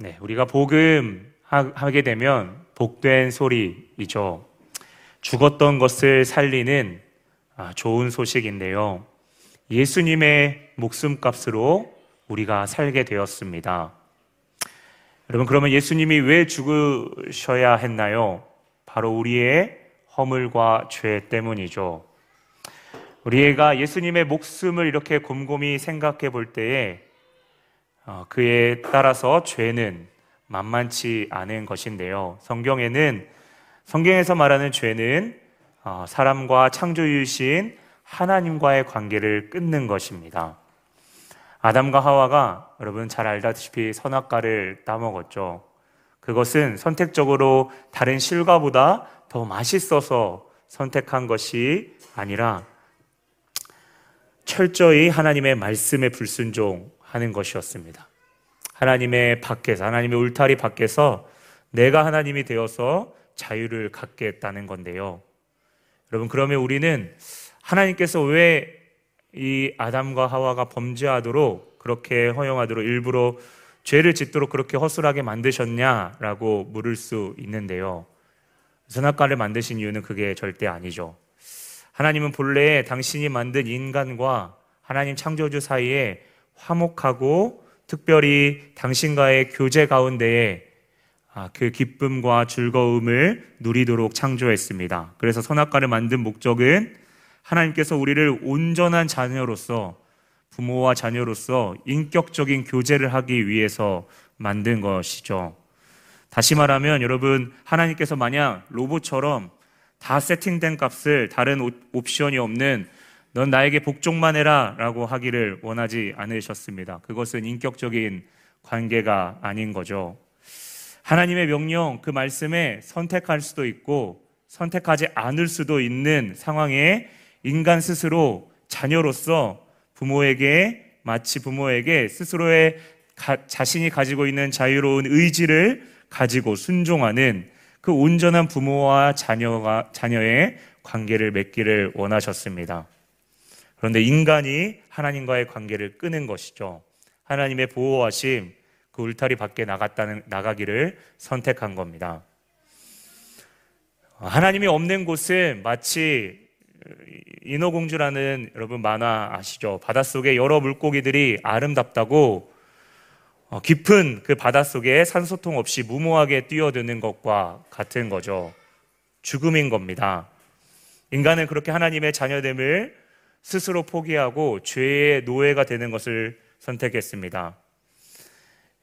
네, 우리가 복음 하게 되면 복된 소리이죠. 죽었던 것을 살리는 아, 좋은 소식인데요. 예수님의 목숨값으로 우리가 살게 되었습니다. 여러분, 그러면 예수님이 왜 죽으셔야 했나요? 바로 우리의 허물과 죄 때문이죠. 우리가 예수님의 목숨을 이렇게 곰곰이 생각해 볼 때에 어, 그에 따라서 죄는 만만치 않은 것인데요. 성경에는 성경에서 말하는 죄는 어, 사람과 창조주신 하나님과의 관계를 끊는 것입니다. 아담과 하와가 여러분 잘 알다시피 선악과를 따먹었죠. 그것은 선택적으로 다른 실과보다 더 맛있어서 선택한 것이 아니라 철저히 하나님의 말씀에 불순종 하는 것이었습니다. 하나님의 밖에서, 하나님의 울타리 밖에서 내가 하나님이 되어서 자유를 갖겠다는 건데요. 여러분, 그러면 우리는 하나님께서 왜 이 아담과 하와가 범죄하도록 그렇게 허용하도록 일부러 죄를 짓도록 그렇게 허술하게 만드셨냐라고 물을 수 있는데요. 선악과를 만드신 이유는 그게 절대 아니죠. 하나님은 본래 당신이 만든 인간과 하나님 창조주 사이에 화목하고 특별히 당신과의 교제 가운데에 아, 그 기쁨과 즐거움을 누리도록 창조했습니다. 그래서 선악과를 만든 목적은 하나님께서 우리를 온전한 자녀로서 부모와 자녀로서 인격적인 교제를 하기 위해서 만든 것이죠. 다시 말하면 여러분 하나님께서 만약 로봇처럼 다 세팅된 값을 다른 옵션이 없는 넌 나에게 복종만 해라 라고 하기를 원하지 않으셨습니다. 그것은 인격적인 관계가 아닌 거죠. 하나님의 명령, 그 말씀에 선택할 수도 있고 선택하지 않을 수도 있는 상황에 인간 스스로 자녀로서 부모에게 마치 부모에게 스스로의 가, 자신이 가지고 있는 자유로운 의지를 가지고 순종하는 그 온전한 부모와 자녀가 자녀의 관계를 맺기를 원하셨습니다. 그런데 인간이 하나님과의 관계를 끊은 것이죠. 하나님의 보호하심, 그 울타리 밖에 나갔다는, 나가기를 선택한 겁니다. 하나님이 없는 곳은 마치 인어공주라는 여러분 만화 아시죠? 바닷속에 여러 물고기들이 아름답다고 어, 깊은 그 바닷속에 산소통 없이 무모하게 뛰어드는 것과 같은 거죠. 죽음인 겁니다. 인간은 그렇게 하나님의 자녀됨을 스스로 포기하고 죄의 노예가 되는 것을 선택했습니다.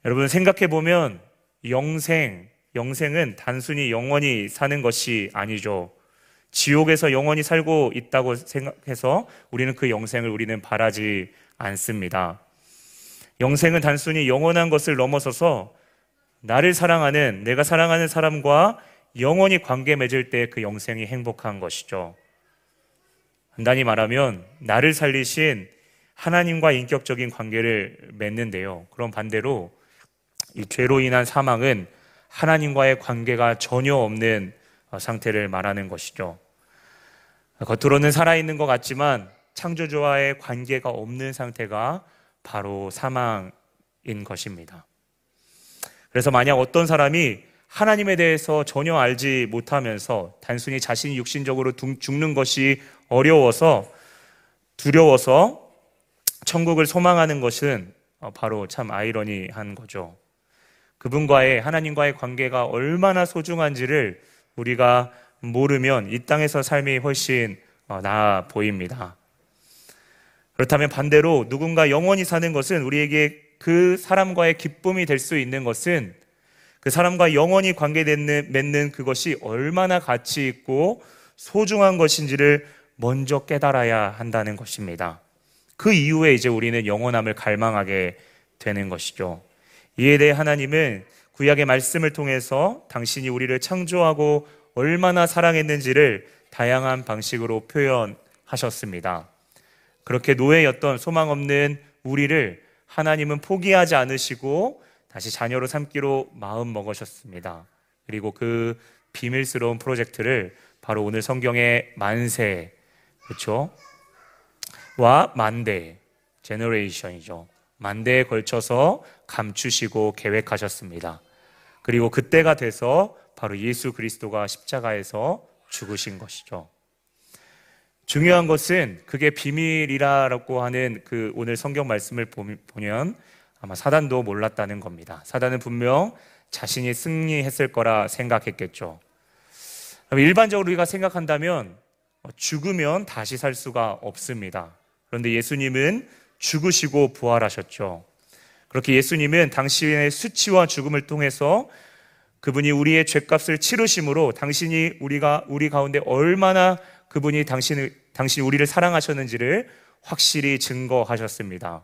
여러분 생각해 보면 영생, 영생은 단순히 영원히 사는 것이 아니죠. 지옥에서 영원히 살고 있다고 생각해서 우리는 그 영생을 우리는 바라지 않습니다. 영생은 단순히 영원한 것을 넘어서서 나를 사랑하는, 내가 사랑하는 사람과 영원히 관계 맺을 때 그 영생이 행복한 것이죠. 간단히 말하면 나를 살리신 하나님과 인격적인 관계를 맺는데요. 그럼 반대로 이 죄로 인한 사망은 하나님과의 관계가 전혀 없는 어, 상태를 말하는 것이죠. 겉으로는 살아있는 것 같지만 창조주와의 관계가 없는 상태가 바로 사망인 것입니다. 그래서 만약 어떤 사람이 하나님에 대해서 전혀 알지 못하면서 단순히 자신이 육신적으로 죽는 것이 어려워서 두려워서 천국을 소망하는 것은 어, 바로 참 아이러니한 거죠. 그분과의 하나님과의 관계가 얼마나 소중한지를 우리가 모르면 이 땅에서 삶이 훨씬 어, 나아 보입니다. 그렇다면 반대로 누군가 영원히 사는 것은 우리에게 그 사람과의 기쁨이 될 수 있는 것은 그 사람과 영원히 관계 맺는 그것이 얼마나 가치 있고 소중한 것인지를 먼저 깨달아야 한다는 것입니다. 그 이후에 이제 우리는 영원함을 갈망하게 되는 것이죠. 이에 대해 하나님은 구약의 말씀을 통해서 당신이 우리를 창조하고 얼마나 사랑했는지를 다양한 방식으로 표현하셨습니다. 그렇게 노예였던 소망 없는 우리를 하나님은 포기하지 않으시고 다시 자녀로 삼기로 마음 먹으셨습니다. 그리고 그 비밀스러운 프로젝트를 바로 오늘 성경의 만세, 그렇죠? 와 만대, 제너레이션이죠. 만대에 걸쳐서 감추시고 계획하셨습니다. 그리고 그때가 돼서 바로 예수 그리스도가 십자가에서 죽으신 것이죠. 중요한 것은 그게 비밀이라고 하는 그 오늘 성경 말씀을 보면 아마 사단도 몰랐다는 겁니다. 사단은 분명 자신이 승리했을 거라 생각했겠죠. 일반적으로 우리가 생각한다면 죽으면 다시 살 수가 없습니다. 그런데 예수님은 죽으시고 부활하셨죠. 그렇게 예수님은 당신의 수치와 죽음을 통해서 그분이 우리의 죄값을 치르심으로 당신이 우리가 우리 가운데 얼마나 그분이 당신을 당신 우리를 사랑하셨는지를 확실히 증거하셨습니다.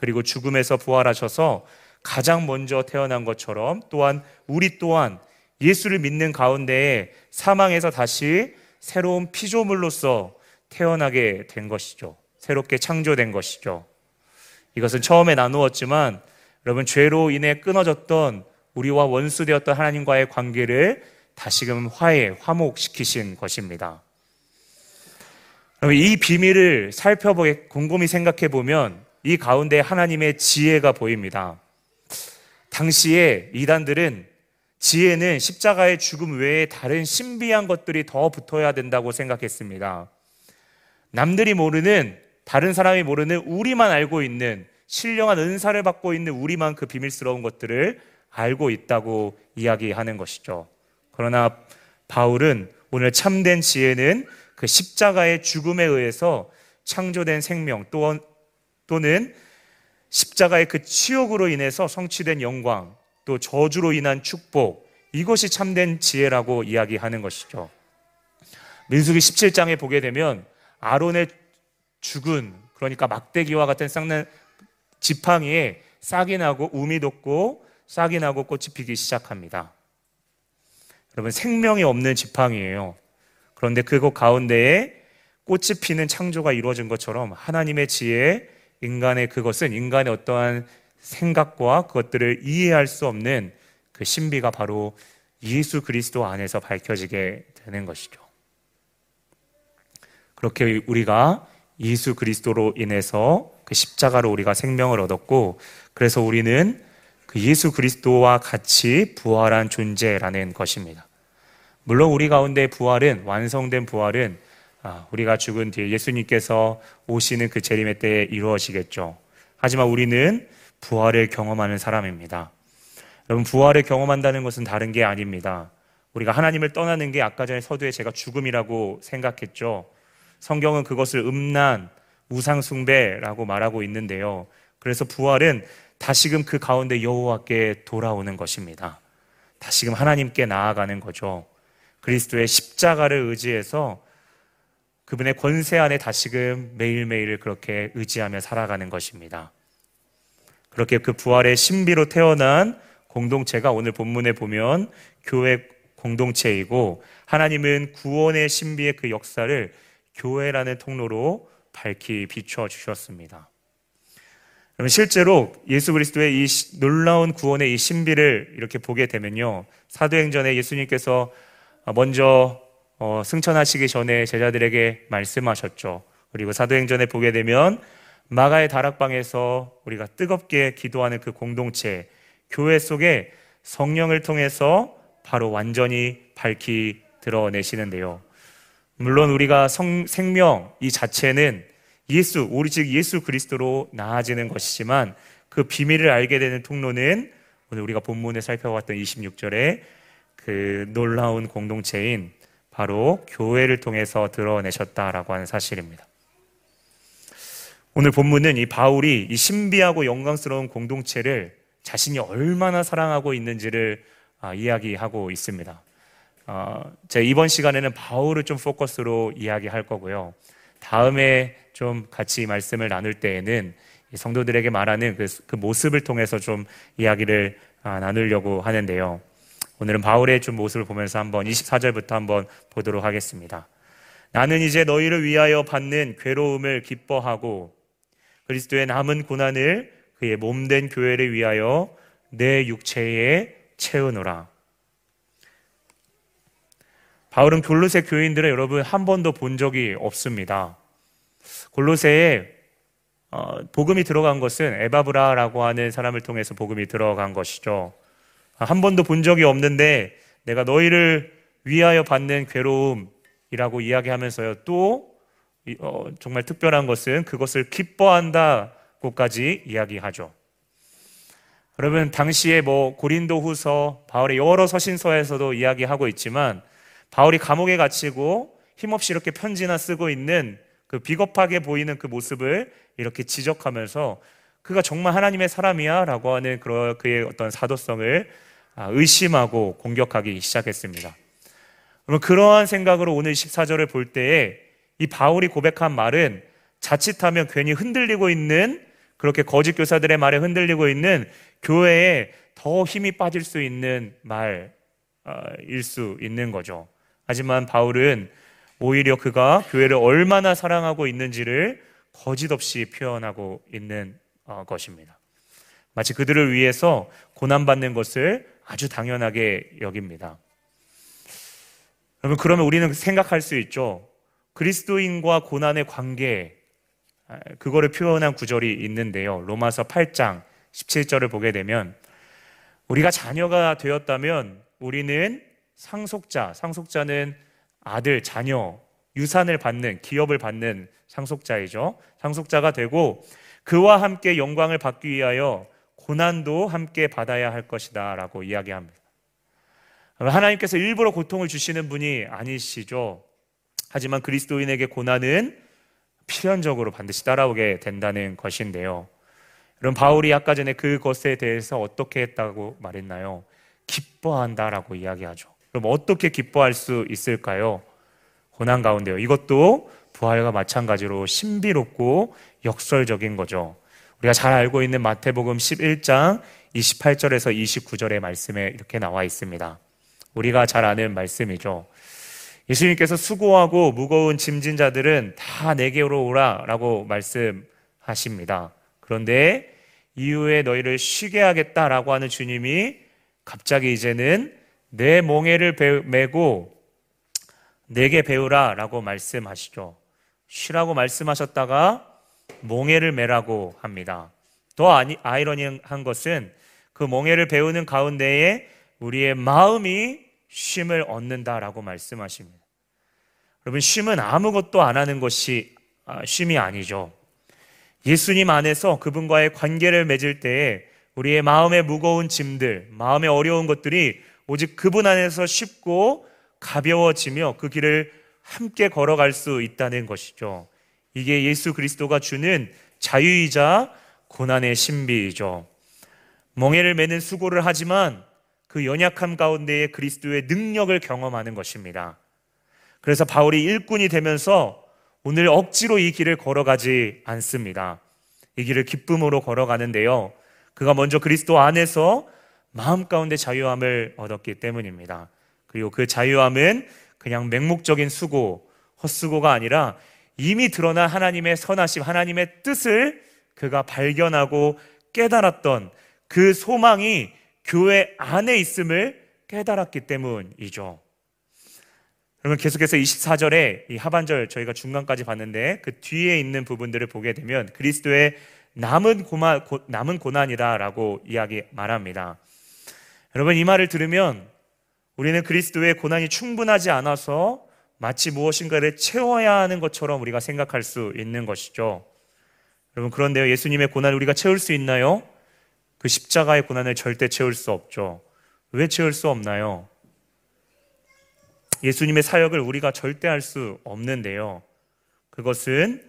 그리고 죽음에서 부활하셔서 가장 먼저 태어난 것처럼 또한 우리 또한 예수를 믿는 가운데에 사망에서 다시 새로운 피조물로서 태어나게 된 것이죠. 새롭게 창조된 것이죠. 이것은 처음에 나누었지만 여러분 죄로 인해 끊어졌던 우리와 원수되었던 하나님과의 관계를 다시금 화해, 화목시키신 것입니다. 이 비밀을 살펴보게 곰곰이 생각해 보면 이 가운데 하나님의 지혜가 보입니다. 당시에 이단들은 지혜는 십자가의 죽음 외에 다른 신비한 것들이 더 붙어야 된다고 생각했습니다. 남들이 모르는, 다른 사람이 모르는 우리만 알고 있는 신령한 은사를 받고 있는 우리만 그 비밀스러운 것들을 알고 있다고 이야기하는 것이죠. 그러나 바울은 오늘 참된 지혜는 그 십자가의 죽음에 의해서 창조된 생명 또 는 십자가의 그 치욕으로 인해서 성취된 영광 또 저주로 인한 축복 이것이 참된 지혜라고 이야기하는 것이죠. 민수기 17장에 보게 되면 아론의 죽은 그러니까 막대기와 같은 쌍난 지팡이에 싹이 나고 um이 돋고 싹이 나고 꽃이 피기 시작합니다. 여러분 생명이 없는 지팡이에요. 그런데 그곳 가운데에 꽃이 피는 창조가 이루어진 것처럼 하나님의 지혜, 인간의 그것은 인간의 어떠한 생각과 그것들을 이해할 수 없는 그 신비가 바로 예수 그리스도 안에서 밝혀지게 되는 것이죠. 그렇게 우리가 예수 그리스도로 인해서 그 십자가로 우리가 생명을 얻었고 그래서 우리는 그 예수 그리스도와 같이 부활한 존재라는 것입니다. 물론 우리 가운데 부활은 완성된 부활은 아, 우리가 죽은 뒤에 예수님께서 오시는 그 재림의 때에 이루어지겠죠. 하지만 우리는 부활을 경험하는 사람입니다. 여러분, 부활을 경험한다는 것은 다른 게 아닙니다. 우리가 하나님을 떠나는 게 아까 전에 서두에 제가 죽음이라고 생각했죠. 성경은 그것을 음란, 우상숭배라고 말하고 있는데요. 그래서 부활은 다시금 그 가운데 여호와께 돌아오는 것입니다. 다시금 하나님께 나아가는 거죠. 그리스도의 십자가를 의지해서 그분의 권세 안에 다시금 매일매일 그렇게 의지하며 살아가는 것입니다. 그렇게 그 부활의 신비로 태어난 공동체가 오늘 본문에 보면 교회 공동체이고 하나님은 구원의 신비의 그 역사를 교회라는 통로로 밝히 비추어 주셨습니다. 그러면 실제로 예수 그리스도의 이 놀라운 구원의 이 신비를 이렇게 보게 되면요. 사도행전에 예수님께서 먼저 어, 승천하시기 전에 제자들에게 말씀하셨죠. 그리고 사도행전에 보게 되면 마가의 다락방에서 우리가 뜨겁게 기도하는 그 공동체, 교회 속에 성령을 통해서 바로 완전히 밝히 드러내시는데요. 물론 우리가 성, 생명 이 자체는 예수, 우리 즉 예수 그리스도로 나아지는 것이지만 그 비밀을 알게 되는 통로는 오늘 우리가 본문에 살펴봤던 26절에 그 놀라운 공동체인 바로 교회를 통해서 드러내셨다라고 하는 사실입니다. 오늘 본문은 이 바울이 이 신비하고 영광스러운 공동체를 자신이 얼마나 사랑하고 있는지를 아, 이야기하고 있습니다. 어, 제 이번 시간에는 바울을 좀 포커스로 이야기할 거고요. 다음에 좀 같이 말씀을 나눌 때에는 성도들에게 말하는 그, 그 모습을 통해서 좀 이야기를 아, 나누려고 하는데요. 오늘은 바울의 좀 모습을 보면서 한번 24절부터 한번 보도록 하겠습니다. 나는 이제 너희를 위하여 받는 괴로움을 기뻐하고 그리스도의 남은 고난을 그의 몸된 교회를 위하여 내 육체에 채우노라. 바울은 골로새 교인들을 여러분 한 번도 본 적이 없습니다. 골로새에 어, 복음이 들어간 것은 에바브라라고 하는 사람을 통해서 복음이 들어간 것이죠. 한 번도 본 적이 없는데 내가 너희를 위하여 받는 괴로움이라고 이야기하면서요. 또 어, 정말 특별한 것은 그것을 기뻐한다고까지 이야기하죠. 여러분 당시에 뭐 고린도후서 바울의 여러 서신서에서도 이야기하고 있지만 바울이 감옥에 gat히고 힘없이 이렇게 편지나 쓰고 있는 그 비겁하게 보이는 그 모습을 이렇게 지적하면서 그가 정말 하나님의 사람이야라고 하는 그런 그의 어떤 사도성을 아, 의심하고 공격하기 시작했습니다. 그러면 그러한 생각으로 오늘 14절을 볼 때에 이 바울이 고백한 말은 자칫하면 괜히 흔들리고 있는 그렇게 거짓 교사들의 말에 흔들리고 있는 교회에 더 힘이 빠질 수 있는 말일 수 있는 거죠. 하지만 바울은 오히려 그가 교회를 얼마나 사랑하고 있는지를 거짓 없이 표현하고 있는 어, 것입니다. 마치 그들을 위해서 고난받는 것을 아주 당연하게 여깁니다. 여러분, 그러면 우리는 생각할 수 있죠. 그리스도인과 고난의 관계, 그거를 표현한 구절이 있는데요. 로마서 8장 17절을 보게 되면 우리가 자녀가 되었다면 우리는 상속자, 상속자는 아들, 자녀, 유산을 받는, 기업을 받는 상속자이죠. 상속자가 되고 그와 함께 영광을 받기 위하여 고난도 함께 받아야 할 것이다 라고 이야기합니다. 하나님께서 일부러 고통을 주시는 분이 아니시죠. 하지만 그리스도인에게 고난은 필연적으로 반드시 따라오게 된다는 것인데요. 그럼 바울이 아까 전에 그것에 대해서 어떻게 했다고 말했나요? 기뻐한다라고 이야기하죠. 그럼 어떻게 기뻐할 수 있을까요? 고난 가운데요. 이것도 부활과 마찬가지로 신비롭고 역설적인 거죠. 우리가 잘 알고 있는 마태복음 11장 28절에서 29절의 말씀에 이렇게 나와 있습니다. 우리가 잘 아는 말씀이죠. 예수님께서 수고하고 무거운 짐진 자들은 다 내게로 오라라고 말씀하십니다. 그런데 이후에 너희를 쉬게 하겠다라고 하는 주님이 갑자기 이제는 내 몽해를 메고 내게 배우라라고 말씀하시죠. 쉬라고 말씀하셨다가 몽해를 매라고 합니다. 더 아이러니한 것은 그 몽해를 배우는 가운데에 우리의 마음이 쉼을 얻는다라고 말씀하십니다. 여러분, 쉼은 아무것도 안 하는 것이 아, 쉼이 아니죠. 예수님 안에서 그분과의 관계를 맺을 때에 우리의 마음의 무거운 짐들, 마음의 어려운 것들이 오직 그분 안에서 쉽고 가벼워지며 그 길을 함께 걸어갈 수 있다는 것이죠. 이게 예수 그리스도가 주는 자유이자 고난의 신비이죠. 멍해를 매는 수고를 하지만 그 연약함 가운데에 그리스도의 능력을 경험하는 것입니다. 그래서 바울이 일꾼이 되면서 오늘 억지로 이 길을 걸어가지 않습니다. 이 길을 기쁨으로 걸어가는데요. 그가 먼저 그리스도 안에서 마음 가운데 자유함을 얻었기 때문입니다. 그리고 그 자유함은 그냥 맹목적인 수고, 헛수고가 아니라 이미 드러난 하나님의 선하심, 하나님의 뜻을 그가 발견하고 깨달았던 그 소망이 교회 안에 있음을 깨달았기 때문이죠. 그러면 계속해서 24절에 이 하반절 저희가 중간까지 봤는데 그 뒤에 있는 부분들을 보게 되면 그리스도의 남은 고만, 고, 남은 고난이다라고 이야기 말합니다. 여러분 이 말을 들으면 우리는 그리스도의 고난이 충분하지 않아서 마치 무엇인가를 채워야 하는 것처럼 우리가 생각할 수 있는 것이죠. 여러분, 그런데요, 예수님의 고난을 우리가 채울 수 있나요? 그 십자가의 고난을 절대 채울 수 없죠. 왜 채울 수 없나요? 예수님의 사역을 우리가 절대 할 수 없는데요. 그것은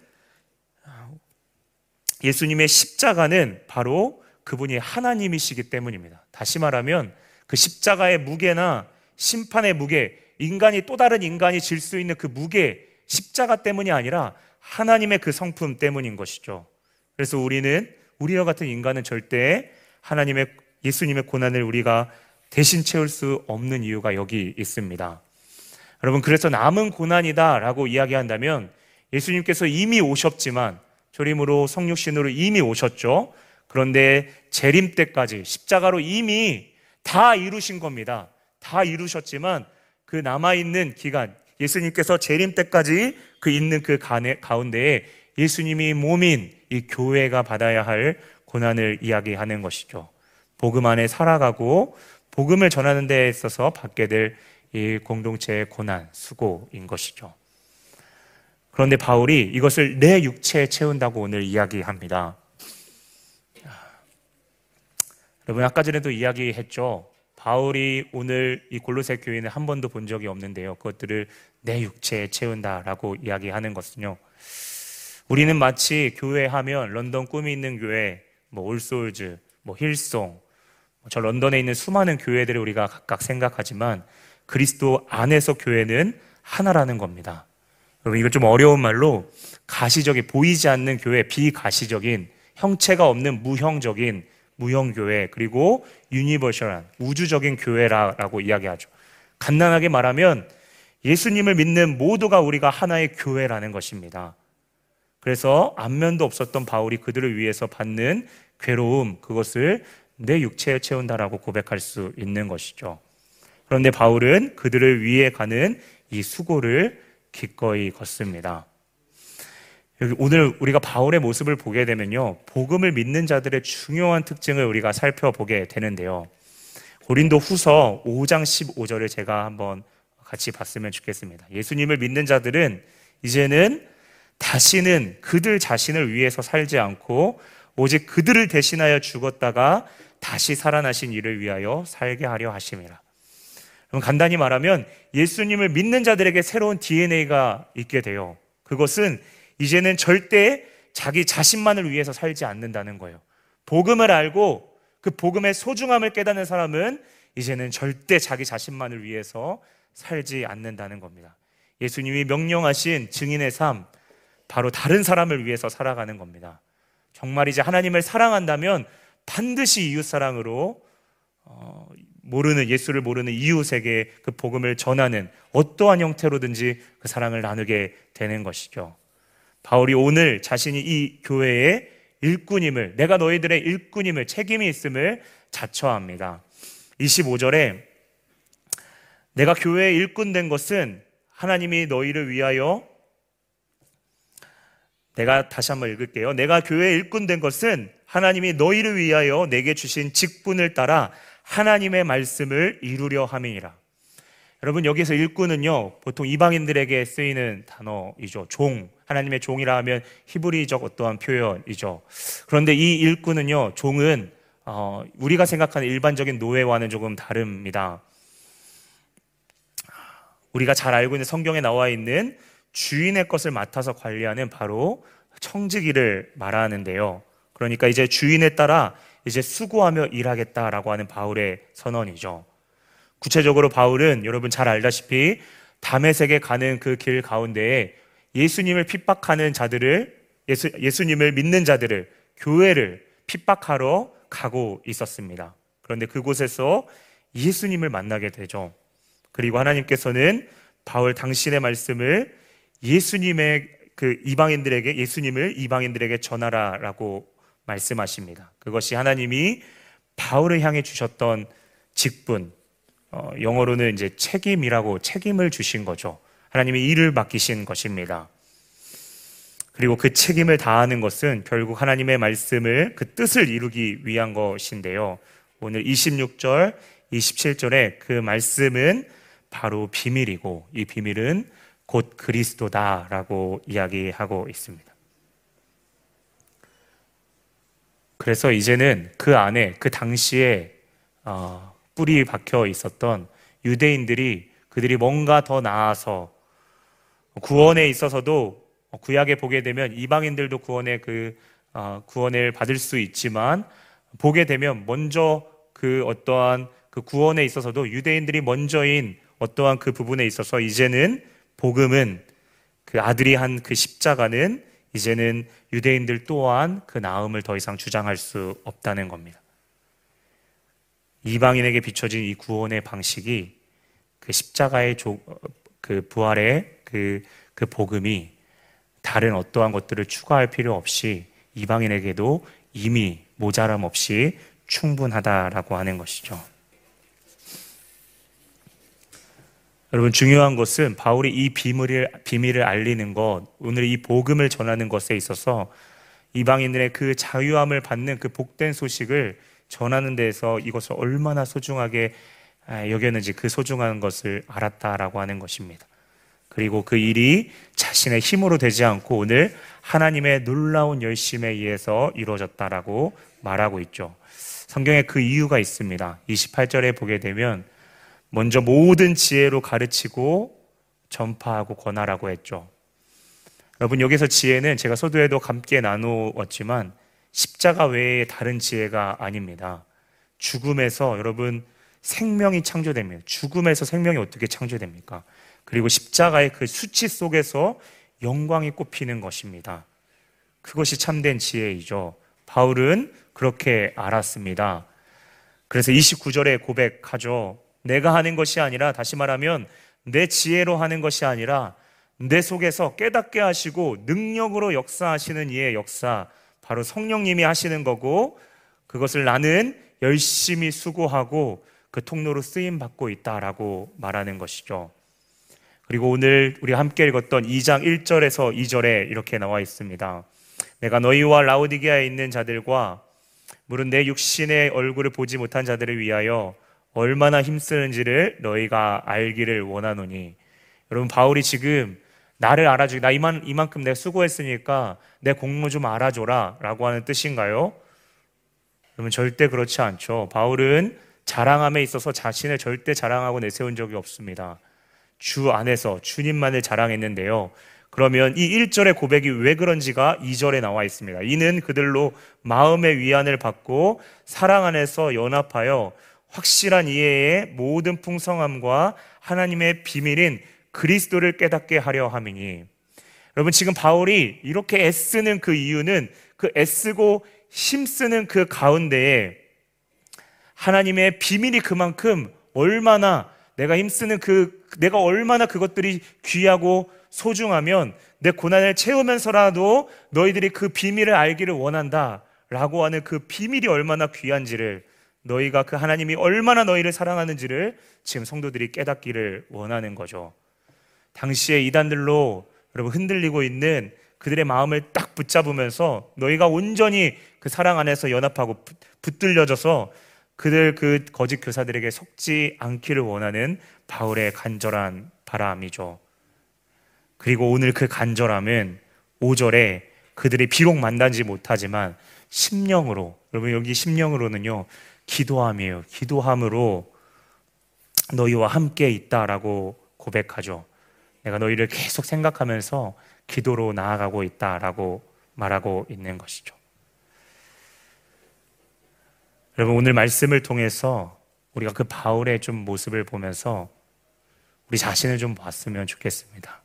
예수님의 십자가는 바로 그분이 하나님이시기 때문입니다. 다시 말하면 그 십자가의 무게나 심판의 무게, 인간이 또 다른 인간이 질 수 있는 그 무게, 십자가 때문이 아니라 하나님의 그 성품 때문인 것이죠. 그래서 우리는 우리와 같은 인간은 절대 하나님의 예수님의 고난을 우리가 대신 채울 수 없는 이유가 여기 있습니다. 여러분, 그래서 남은 고난이다라고 이야기한다면 예수님께서 이미 오셨지만 조림으로 성육신으로 이미 오셨죠. 그런데 재림 때까지 십자가로 이미 다 이루신 겁니다. 다 이루셨지만 그 남아있는 기간, 예수님께서 재림 때까지 그 있는 그 가운데에 예수님이 몸인 이 교회가 받아야 할 고난을 이야기하는 것이죠. 복음 안에 살아가고 복음을 전하는 데 있어서 받게 될 이 공동체의 고난, 수고인 것이죠. 그런데 바울이 이것을 내 육체에 채운다고 오늘 이야기합니다. 여러분 아까 전에도 이야기했죠. 바울이 오늘 이 골로새 교회는 한 번도 본 적이 없는데요. 그것들을 내 육체에 채운다라고 이야기하는 것은요. 우리는 마치 교회 하면 런던 꿈이 있는 교회, 뭐 All Souls, 뭐 Hillsong, 저 런던에 있는 수많은 교회들을 우리가 각각 생각하지만 그리스도 안에서 교회는 하나라는 겁니다. 여러분 이거 좀 어려운 말로 가시적인 보이지 않는 교회, 비가시적인 형체가 없는 무형적인 무형교회 그리고 universal한 우주적인 교회라고 이야기하죠. 간단하게 말하면 예수님을 믿는 모두가 우리가 하나의 교회라는 것입니다. 그래서 안면도 없었던 바울이 그들을 위해서 받는 괴로움 그것을 내 육체에 채운다라고 고백할 수 있는 것이죠. 그런데 바울은 그들을 위해 가는 이 수고를 기꺼이 걷습니다. 오늘 우리가 바울의 모습을 보게 되면요. 복음을 믿는 자들의 중요한 특징을 우리가 살펴보게 되는데요. 고린도 후서 5장 15절을 제가 한번 같이 봤으면 좋겠습니다. 예수님을 믿는 자들은 이제는 다시는 그들 자신을 위해서 살지 않고 오직 그들을 대신하여 죽었다가 다시 살아나신 이를 위하여 살게 하려 하심이라. 그럼 간단히 말하면 예수님을 믿는 자들에게 새로운 DNA가 있게 돼요. 그것은 이제는 절대 자기 자신만을 위해서 살지 않는다는 거예요. 복음을 알고 그 복음의 소중함을 깨닫는 사람은 이제는 절대 자기 자신만을 위해서 살지 않는다는 겁니다. 예수님이 명령하신 증인의 삶, 바로 다른 사람을 위해서 살아가는 겁니다. 정말 이제 하나님을 사랑한다면 반드시 이웃 사랑으로 어, 모르는 예수를 모르는 이웃에게 그 복음을 전하는 어떠한 형태로든지 그 사랑을 나누게 되는 것이죠. 바울이 오늘 자신이 이 교회의 일꾼임을, 내가 너희들의 일꾼임을, 책임이 있음을 자처합니다. 25절에 내가 교회의 일꾼 된 것은 하나님이 너희를 위하여 내가 다시 한번 읽을게요. 내가 교회의 일꾼 된 것은 하나님이 너희를 위하여 내게 주신 직분을 따라 하나님의 말씀을 이루려 함이니라. 여러분 여기서 일꾼은요 보통 이방인들에게 쓰이는 단어이죠. 종 하나님의 종이라 하면 히브리적 어떠한 표현이죠. 그런데 이 일꾼은요 종은 어, 우리가 생각하는 일반적인 노예와는 조금 다릅니다. 우리가 잘 알고 있는 성경에 나와 있는 주인의 것을 맡아서 관리하는 바로 청지기를 말하는데요. 그러니까 이제 주인에 따라 이제 수고하며 일하겠다라고 하는 바울의 선언이죠. 구체적으로 바울은 여러분 잘 알다시피 담에색에 가는 그 길 가운데에 예수님을 핍박하는 자들을 예수, 예수님을 믿는 자들을 교회를 핍박하러 가고 있었습니다. 그런데 그곳에서 예수님을 만나게 되죠. 그리고 하나님께서는 바울 당신의 말씀을 예수님의 그 이방인들에게 예수님을 이방인들에게 전하라라고 말씀하십니다. 그것이 하나님이 바울을 향해 주셨던 직분, 어, 영어로는 이제 책임이라고 책임을 주신 거죠. 하나님이 일을 맡기신 것입니다. 그리고 그 책임을 다하는 것은 결국 하나님의 말씀을 그 뜻을 이루기 위한 것인데요. 오늘 26절, 27절에 그 말씀은 바로 비밀이고 이 비밀은 곧 그리스도다라고 이야기하고 있습니다. 그래서 이제는 그 안에 그 당시에 어, 뿌리 박혀 있었던 유대인들이 그들이 뭔가 더 나아서 구원에 있어서도 구약에 보게 되면 이방인들도 구원의 그 어, 구원을 받을 수 있지만 보게 되면 먼저 그 어떠한 그 구원에 있어서도 유대인들이 먼저인 어떠한 그 부분에 있어서 이제는 복음은 그 아들이 한 그 십자가는 이제는 유대인들 또한 그 나음을 더 이상 주장할 수 없다는 겁니다. 이방인에게 비춰진 이 구원의 방식이 그 십자가의 조, 그 부활의 그, 그 복음이 다른 어떠한 것들을 추가할 필요 없이 이방인에게도 이미 모자람 없이 충분하다라고 하는 것이죠. 여러분 중요한 것은 바울이 이 비밀을 비밀을 알리는 것, 오늘 이 복음을 전하는 것에 있어서 이방인들의 그 자유함을 받는 그 복된 소식을 전하는 데에서 이것을 얼마나 소중하게 아, 여겼는지 그 소중한 것을 알았다라고 하는 것입니다. 그리고 그 일이 자신의 힘으로 되지 않고 오늘 하나님의 놀라운 열심에 의해서 이루어졌다라고 말하고 있죠. 성경에 그 이유가 있습니다. 28절에 보게 되면 먼저 모든 지혜로 가르치고 전파하고 권하라고 했죠. 여러분 여기서 지혜는 제가 서두에도 함께 나누었지만 십자가 외에 다른 지혜가 아닙니다. 죽음에서 여러분 생명이 창조됩니다. 죽음에서 생명이 어떻게 창조됩니까? 그리고 십자가의 그 수치 속에서 영광이 꼽히는 것입니다. 그것이 참된 지혜이죠. 바울은 그렇게 알았습니다. 그래서 29절에 고백하죠. 내가 하는 것이 아니라 다시 말하면 내 지혜로 하는 것이 아니라 내 속에서 깨닫게 하시고 능력으로 역사하시는 이의 역사 바로 성령님이 하시는 거고 그것을 나는 열심히 수고하고 그 통로로 쓰임 받고 있다라고 말하는 것이죠. 그리고 오늘 우리 함께 읽었던 2장 1절에서 2절에 이렇게 나와 있습니다. 내가 너희와 라우디게아에 있는 자들과 물은 내 육신의 얼굴을 보지 못한 자들을 위하여 얼마나 힘쓰는지를 너희가 알기를 원하노니 여러분 바울이 지금 나를 알아주기 나 이만 이만큼 내가 수고했으니까 내 공로 좀 알아줘라 라고 하는 뜻인가요? 여러분 절대 그렇지 않죠. 바울은 자랑함에 있어서 자신을 절대 자랑하고 내세운 적이 없습니다. 주 안에서 주님만을 자랑했는데요. 그러면 이 1절의 고백이 왜 그런지가 2절에 나와 있습니다. 이는 그들로 마음의 위안을 받고 사랑 안에서 연합하여 확실한 이해의 모든 풍성함과 하나님의 비밀인 그리스도를 깨닫게 하려 함이니 여러분 지금 바울이 이렇게 애쓰는 그 이유는 그 애쓰고 힘쓰는 그 가운데에 하나님의 비밀이 그만큼 얼마나 내가 힘쓰는 그 내가 얼마나 그것들이 귀하고 소중하면 내 고난을 채우면서라도 너희들이 그 비밀을 알기를 원한다. 라고 하는 그 비밀이 얼마나 귀한지를 너희가 그 하나님이 얼마나 너희를 사랑하는지를 지금 성도들이 깨닫기를 원하는 거죠. 당시에 이단들로 여러분 흔들리고 있는 그들의 마음을 딱 붙잡으면서 너희가 온전히 그 사랑 안에서 연합하고 붙들려져서 그들 그 거짓 교사들에게 속지 않기를 원하는 바울의 간절한 바람이죠. 그리고 오늘 그 간절함은 5절에 그들이 비록 만나지 못하지만 심령으로 여러분 여기 심령으로는요 기도함이에요. 기도함으로 너희와 함께 있다라고 고백하죠. 내가 너희를 계속 생각하면서 기도로 나아가고 있다라고 말하고 있는 것이죠. 여러분 오늘 말씀을 통해서 우리가 그 바울의 좀 모습을 보면서 우리 자신을 좀 봤으면 좋겠습니다.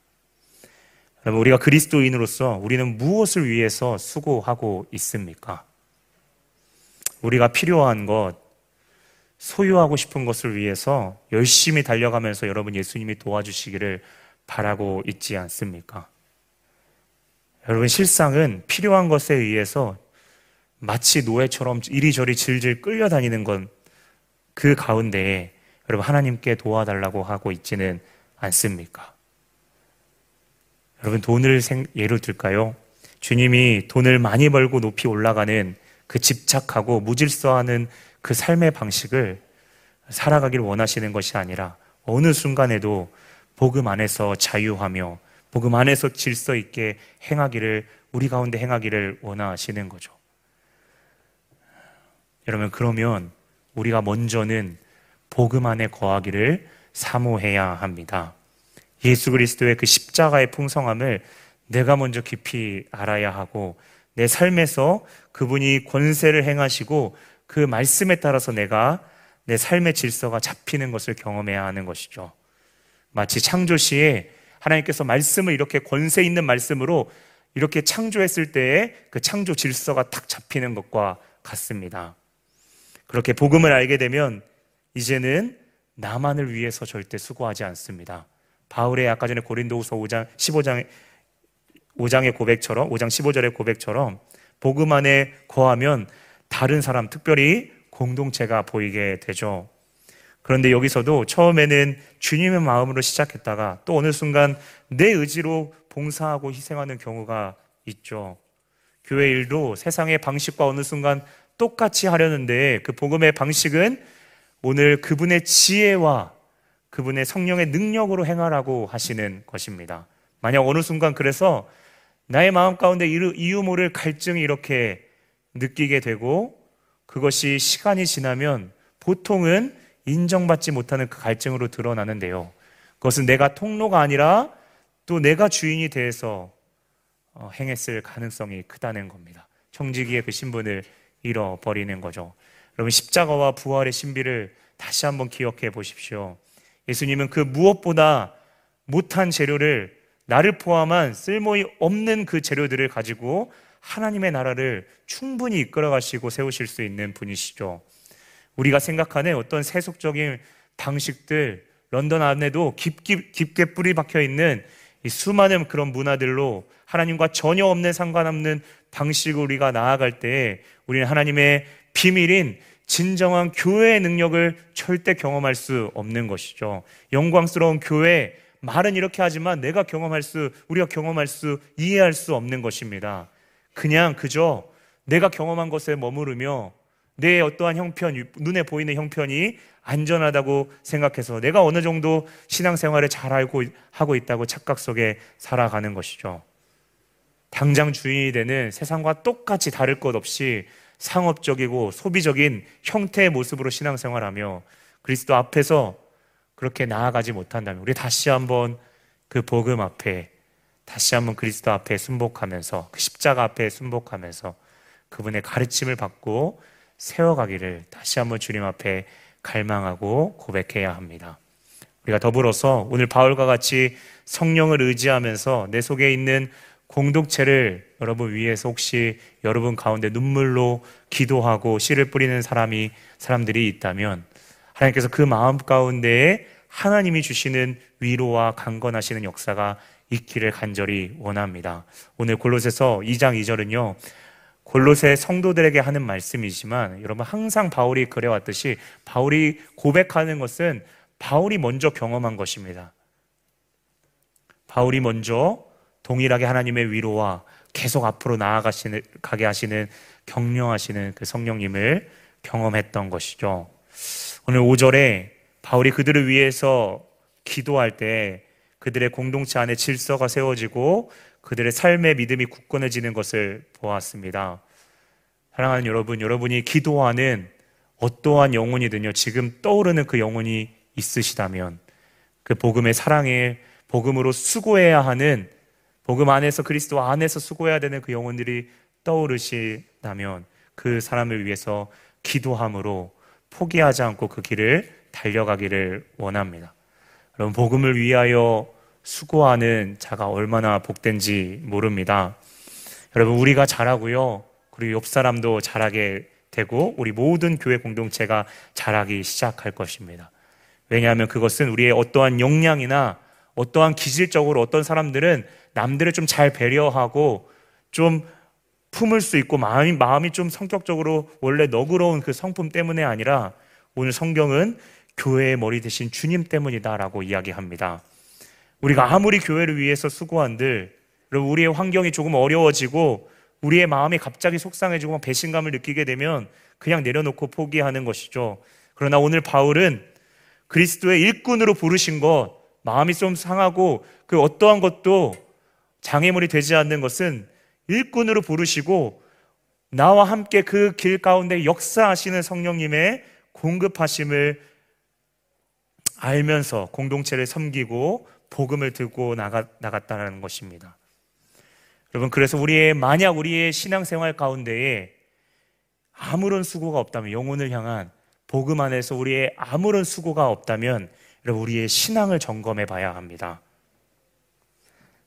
여러분 우리가 그리스도인으로서 우리는 무엇을 위해서 수고하고 있습니까? 우리가 필요한 것, 소유하고 싶은 것을 위해서 열심히 달려가면서 여러분 예수님이 도와주시기를 바라고 있지 않습니까? 여러분 실상은 필요한 것에 의해서 마치 노예처럼 이리저리 질질 끌려다니는 건 그 가운데에 여러분 하나님께 도와달라고 하고 있지는 않습니까? 여러분 돈을 예로 들까요? 주님이 돈을 많이 벌고 높이 올라가는 그 집착하고 무질서하는 그 삶의 방식을 살아가길 원하시는 것이 아니라 어느 순간에도 복음 안에서 자유하며 복음 안에서 질서 있게 행하기를 우리 가운데 행하기를 원하시는 거죠. 여러분 그러면 우리가 먼저는 복음 안에 거하기를 사모해야 합니다. 예수 그리스도의 그 십자가의 풍성함을 내가 먼저 깊이 알아야 하고 내 삶에서 그분이 권세를 행하시고 그 말씀에 따라서 내가 내 삶의 질서가 잡히는 것을 경험해야 하는 것이죠. 마치 창조 시에 하나님께서 말씀을 이렇게 권세 있는 말씀으로 이렇게 창조했을 때에 그 창조 질서가 딱 잡히는 것과 같습니다. 그렇게 복음을 알게 되면 이제는 나만을 위해서 절대 수고하지 않습니다. 바울의 아까 전에 고린도후서 5장 15장 5장의 고백처럼 5장 15절의 고백처럼 복음 안에 거하면 다른 사람 특별히 공동체가 보이게 되죠. 그런데 여기서도 처음에는 주님의 마음으로 시작했다가 또 어느 순간 내 의지로 봉사하고 희생하는 경우가 있죠. 교회 일도 세상의 방식과 어느 순간 똑같이 하려는데 그 복음의 방식은 오늘 그분의 지혜와 그분의 성령의 능력으로 행하라고 하시는 것입니다. 만약 어느 순간 그래서 나의 마음 가운데 이유 모를 갈증이 이렇게 느끼게 되고 그것이 시간이 지나면 보통은 인정받지 못하는 그 갈증으로 드러나는데요. 그것은 내가 통로가 아니라 또 내가 주인이 돼서 어, 행했을 가능성이 크다는 겁니다. 청지기의 그 신분을 잃어버리는 거죠. 여러분 십자가와 부활의 신비를 다시 한번 기억해 보십시오. 예수님은 그 무엇보다 못한 재료를 나를 포함한 쓸모 없는 그 재료들을 가지고 하나님의 나라를 충분히 이끌어 가시고 세우실 수 있는 분이시죠. 우리가 생각하는 어떤 세속적인 방식들, 런던 안에도 깊게, 깊게 뿌리 박혀 있는 수많은 그런 문화들로 하나님과 전혀 없는 상관없는 방식으로 우리가 나아갈 때 우리는 하나님의 비밀인 진정한 교회의 능력을 절대 경험할 수 없는 것이죠. 영광스러운 교회, 말은 이렇게 하지만 내가 경험할 수, 우리가 경험할 수, 이해할 수 없는 것입니다. 그냥 그저 내가 경험한 것에 머무르며 내 어떠한 형편, 눈에 보이는 형편이 안전하다고 생각해서 내가 어느 정도 신앙생활을 잘 알고 하고 있다고 착각 속에 살아가는 것이죠. 당장 주인이 되는 세상과 똑같이 다를 것 없이 상업적이고 소비적인 형태의 모습으로 신앙생활하며 그리스도 앞에서 그렇게 나아가지 못한다면 우리 다시 한번 그 복음 앞에 다시 한번 그리스도 앞에 순복하면서 그 십자가 앞에 순복하면서 그분의 가르침을 받고 세워가기를 다시 한번 주님 앞에 갈망하고 고백해야 합니다. 우리가 더불어서 오늘 바울과 같이 성령을 의지하면서 내 속에 있는 공동체를 여러분 위해서 혹시 여러분 가운데 눈물로 기도하고 씨를 뿌리는 사람이 사람들이 있다면 하나님께서 그 마음 가운데에 하나님이 주시는 위로와 강건하시는 역사가 있기를 간절히 원합니다. 오늘 골로새서 2장 2절은요. 골로새 성도들에게 하는 말씀이지만 여러분 항상 바울이 그래 왔듯이 바울이 고백하는 것은 바울이 먼저 경험한 것입니다. 바울이 먼저 동일하게 하나님의 위로와 계속 앞으로 나아가시는 가게 하시는 격려하시는 그 성령님을 경험했던 것이죠. 오늘 5절에 바울이 그들을 위해서 기도할 때 그들의 공동체 안에 질서가 세워지고 그들의 삶의 믿음이 굳건해지는 것을 보았습니다. 사랑하는 여러분, 여러분이 기도하는 어떠한 영혼이든요, 지금 떠오르는 그 영혼이 있으시다면 그 복음의 사랑에 복음으로 수고해야 하는 복음 안에서 그리스도 안에서 수고해야 되는 그 영혼들이 떠오르시다면 그 사람을 위해서 기도함으로 포기하지 않고 그 길을 달려가기를 원합니다. 여러분 복음을 위하여 수고하는 자가 얼마나 복된지 모릅니다. 여러분 우리가 잘하고요. 그리고 옆 사람도 잘하게 되고 우리 모든 교회 공동체가 잘하기 시작할 것입니다. 왜냐하면 그것은 우리의 어떠한 역량이나 어떠한 기질적으로 어떤 사람들은 남들을 좀 잘 배려하고 좀 품을 수 있고 마음이, 마음이 좀 성격적으로 원래 너그러운 그 성품 때문에 아니라 오늘 성경은 교회의 머리 대신 주님 때문이다라고 이야기합니다. 우리가 아무리 교회를 위해서 수고한들 우리의 환경이 조금 어려워지고 우리의 마음이 갑자기 속상해지고 배신감을 느끼게 되면 그냥 내려놓고 포기하는 것이죠. 그러나 오늘 바울은 그리스도의 일꾼으로 부르신 것, 마음이 좀 상하고 그 어떠한 것도 장애물이 되지 않는 것은 일꾼으로 부르시고 나와 함께 그 길 가운데 역사하시는 성령님의 공급하심을 알면서 공동체를 섬기고 복음을 들고 나가, 나갔다는 것입니다. 여러분, 그래서 우리의, 만약 우리의 신앙생활 가운데에 아무런 수고가 없다면, 영혼을 향한 복음 안에서 우리의 아무런 수고가 없다면, 여러분, 우리의 신앙을 점검해 봐야 합니다.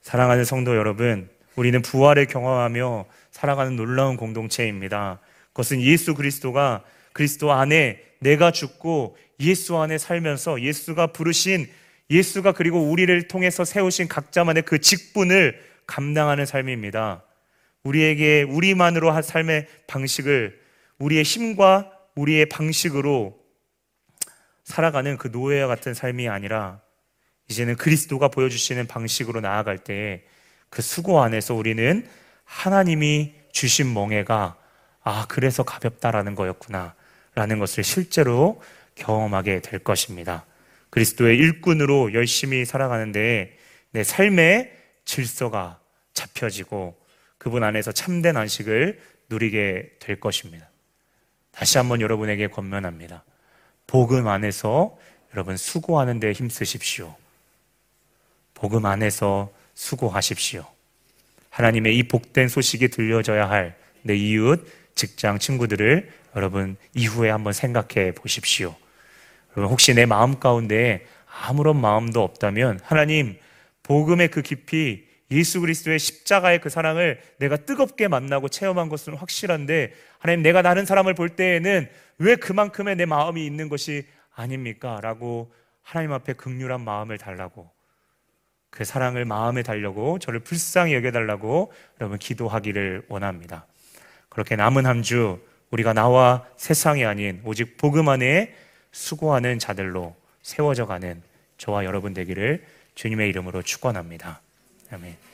사랑하는 성도 여러분, 우리는 부활을 경험하며 살아가는 놀라운 공동체입니다. 그것은 예수 그리스도가 그리스도 안에 내가 죽고 예수 안에 살면서 예수가 부르신 예수가 그리고 우리를 통해서 세우신 각자만의 그 직분을 감당하는 삶입니다. 우리에게 우리만으로 한 삶의 방식을 우리의 힘과 우리의 방식으로 살아가는 그 노예와 같은 삶이 아니라 이제는 그리스도가 보여주시는 방식으로 나아갈 때그 수고 안에서 우리는 하나님이 주신 멍해가 아, 그래서 가볍다라는 거였구나. 라는 것을 실제로 경험하게 될 것입니다. 그리스도의 일꾼으로 열심히 살아가는데 내 삶의 질서가 잡혀지고 그분 안에서 참된 안식을 누리게 될 것입니다. 다시 한번 여러분에게 권면합니다. 복음 안에서 여러분 수고하는 데 힘쓰십시오. 복음 안에서 수고하십시오. 하나님의 이 복된 소식이 들려져야 할 내 이웃, 직장 친구들을 여러분 이후에 한번 생각해 보십시오. 혹시 내 마음 가운데 아무런 마음도 없다면 하나님 복음의 그 깊이 예수 그리스도의 십자가의 그 사랑을 내가 뜨겁게 만나고 체험한 것은 확실한데 하나님 내가 다른 사람을 볼 때에는 왜 그만큼의 내 마음이 있는 것이 아닙니까? 라고 하나님 앞에 극률한 마음을 달라고 그 사랑을 마음에 달려고 저를 불쌍히 여겨달라고 여러분 기도하기를 원합니다. 그렇게 남은 한 주 우리가 나와 세상이 아닌 오직 복음 안에 수고하는 자들로 세워져 가는 저와 여러분 되기를 주님의 이름으로 축원합니다. 아멘.